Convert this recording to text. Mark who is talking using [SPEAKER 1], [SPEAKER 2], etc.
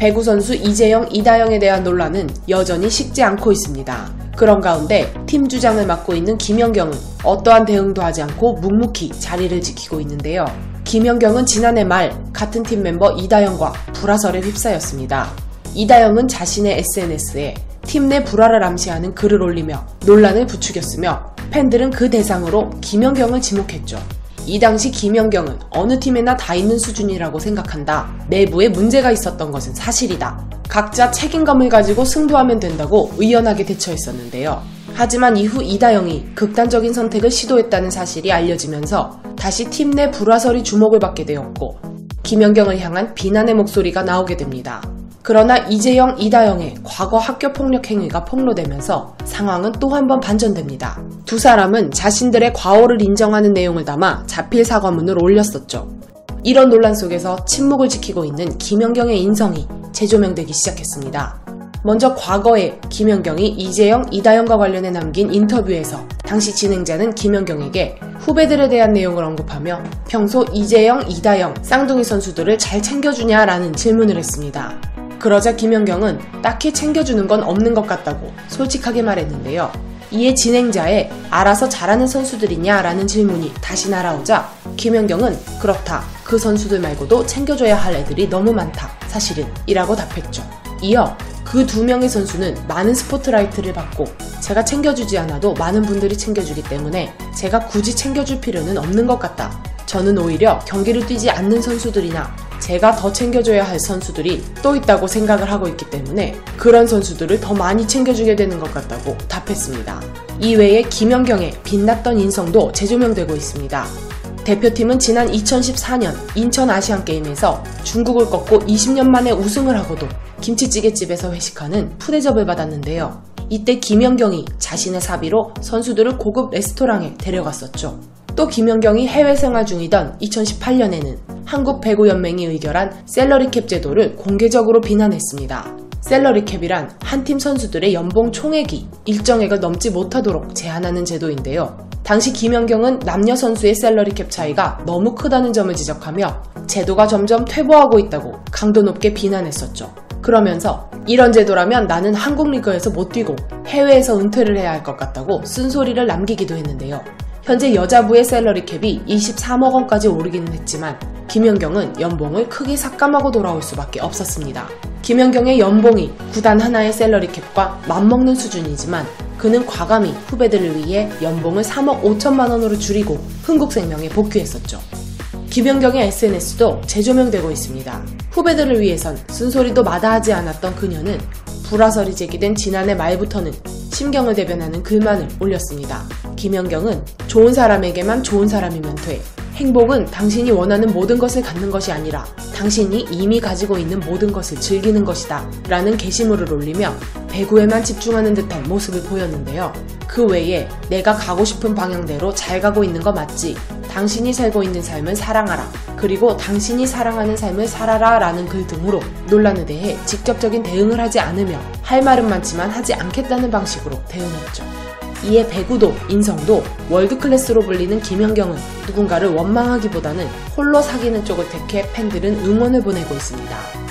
[SPEAKER 1] 배구 선수 이재영, 이다영에 대한 논란은 여전히 식지 않고 있습니다. 그런 가운데 팀 주장을 맡고 있는 김연경은 어떠한 대응도 하지 않고 묵묵히 자리를 지키고 있는데요. 김연경은 지난해 말 같은 팀 멤버 이다영과 불화설에 휩싸였습니다. 이다영은 자신의 SNS에 팀 내 불화를 암시하는 글을 올리며 논란을 부추겼으며 팬들은 그 대상으로 김연경을 지목했죠. 이 당시 김연경은 어느 팀에나 다 있는 수준이라고 생각한다. 내부에 문제가 있었던 것은 사실이다. 각자 책임감을 가지고 승부하면 된다고 의연하게 대처했었는데요. 하지만 이후 이다영이 극단적인 선택을 시도했다는 사실이 알려지면서 다시 팀 내 불화설이 주목을 받게 되었고 김연경을 향한 비난의 목소리가 나오게 됩니다. 그러나 이재영, 이다영의 과거 학교 폭력 행위가 폭로되면서 상황은 또 한 번 반전됩니다. 두 사람은 자신들의 과오를 인정하는 내용을 담아 자필 사과문을 올렸었죠. 이런 논란 속에서 침묵을 지키고 있는 김연경의 인성이 재조명되기 시작했습니다. 먼저 과거에 김연경이 이재영, 이다영과 관련해 남긴 인터뷰에서 당시 진행자는 김연경에게 후배들에 대한 내용을 언급하며 평소 이재영, 이다영, 쌍둥이 선수들을 잘 챙겨주냐라는 질문을 했습니다. 그러자 김연경은 딱히 챙겨주는 건 없는 것 같다고 솔직하게 말했는데요. 이에 진행자의 알아서 잘하는 선수들이냐라는 질문이 다시 날아오자 김연경은 그렇다. 그 선수들 말고도 챙겨줘야 할 애들이 너무 많다. 사실은 이라고 답했죠. 이어 그 두 명의 선수는 많은 스포트라이트를 받고 제가 챙겨주지 않아도 많은 분들이 챙겨주기 때문에 제가 굳이 챙겨줄 필요는 없는 것 같다. 저는 오히려 경기를 뛰지 않는 선수들이나 제가 더 챙겨줘야 할 선수들이 또 있다고 생각을 하고 있기 때문에 그런 선수들을 더 많이 챙겨주게 되는 것 같다고 답했습니다. 이외에 김연경의 빛났던 인성도 재조명되고 있습니다. 대표팀은 지난 2014년 인천 아시안게임에서 중국을 꺾고 20년 만에 우승을 하고도 김치찌개집에서 회식하는 푸대접을 받았는데요. 이때 김연경이 자신의 사비로 선수들을 고급 레스토랑에 데려갔었죠. 또 김연경이 해외 생활 중이던 2018년에는 한국 배구 연맹이 의결한 셀러리캡 제도를 공개적으로 비난했습니다. 셀러리캡이란 한 팀 선수들의 연봉 총액이 일정액을 넘지 못하도록 제한하는 제도인데요. 당시 김연경은 남녀 선수의 셀러리캡 차이가 너무 크다는 점을 지적하며 제도가 점점 퇴보하고 있다고 강도 높게 비난했었죠. 그러면서 이런 제도라면 나는 한국 리그에서 못 뛰고 해외에서 은퇴를 해야 할 것 같다고 쓴소리를 남기기도 했는데요. 현재 여자부의 salary cap이 23억 원까지 오르기는 했지만 김연경은 연봉을 크게 삭감하고 돌아올 수밖에 없었습니다. 김연경의 연봉이 구단 하나의 salary cap과 맞먹는 수준이지만 그는 과감히 후배들을 위해 연봉을 3억 5천만 원으로 줄이고 흥국생명에 복귀했었죠. 김연경의 SNS도 재조명되고 있습니다. 후배들을 위해선 쓴소리도 마다하지 않았던 그녀는 불화설이 제기된 지난해 말부터는 심경을 대변하는 글만을 올렸습니다. 김연경은 좋은 사람에게만 좋은 사람이면 돼. 행복은 당신이 원하는 모든 것을 갖는 것이 아니라 당신이 이미 가지고 있는 모든 것을 즐기는 것이다. 라는 게시물을 올리며 배구에만 집중하는 듯한 모습을 보였는데요. 그 외에 내가 가고 싶은 방향대로 잘 가고 있는 거 맞지? 당신이 살고 있는 삶을 사랑하라. 그리고 당신이 사랑하는 삶을 살아라 라는 글 등으로 논란에 대해 직접적인 대응을 하지 않으며 할 말은 많지만 하지 않겠다는 방식으로 대응했죠. 이에 배구도 인성도 월드클래스로 불리는 김연경은 누군가를 원망하기보다는 홀로 사귀는 쪽을 택해 팬들은 응원을 보내고 있습니다.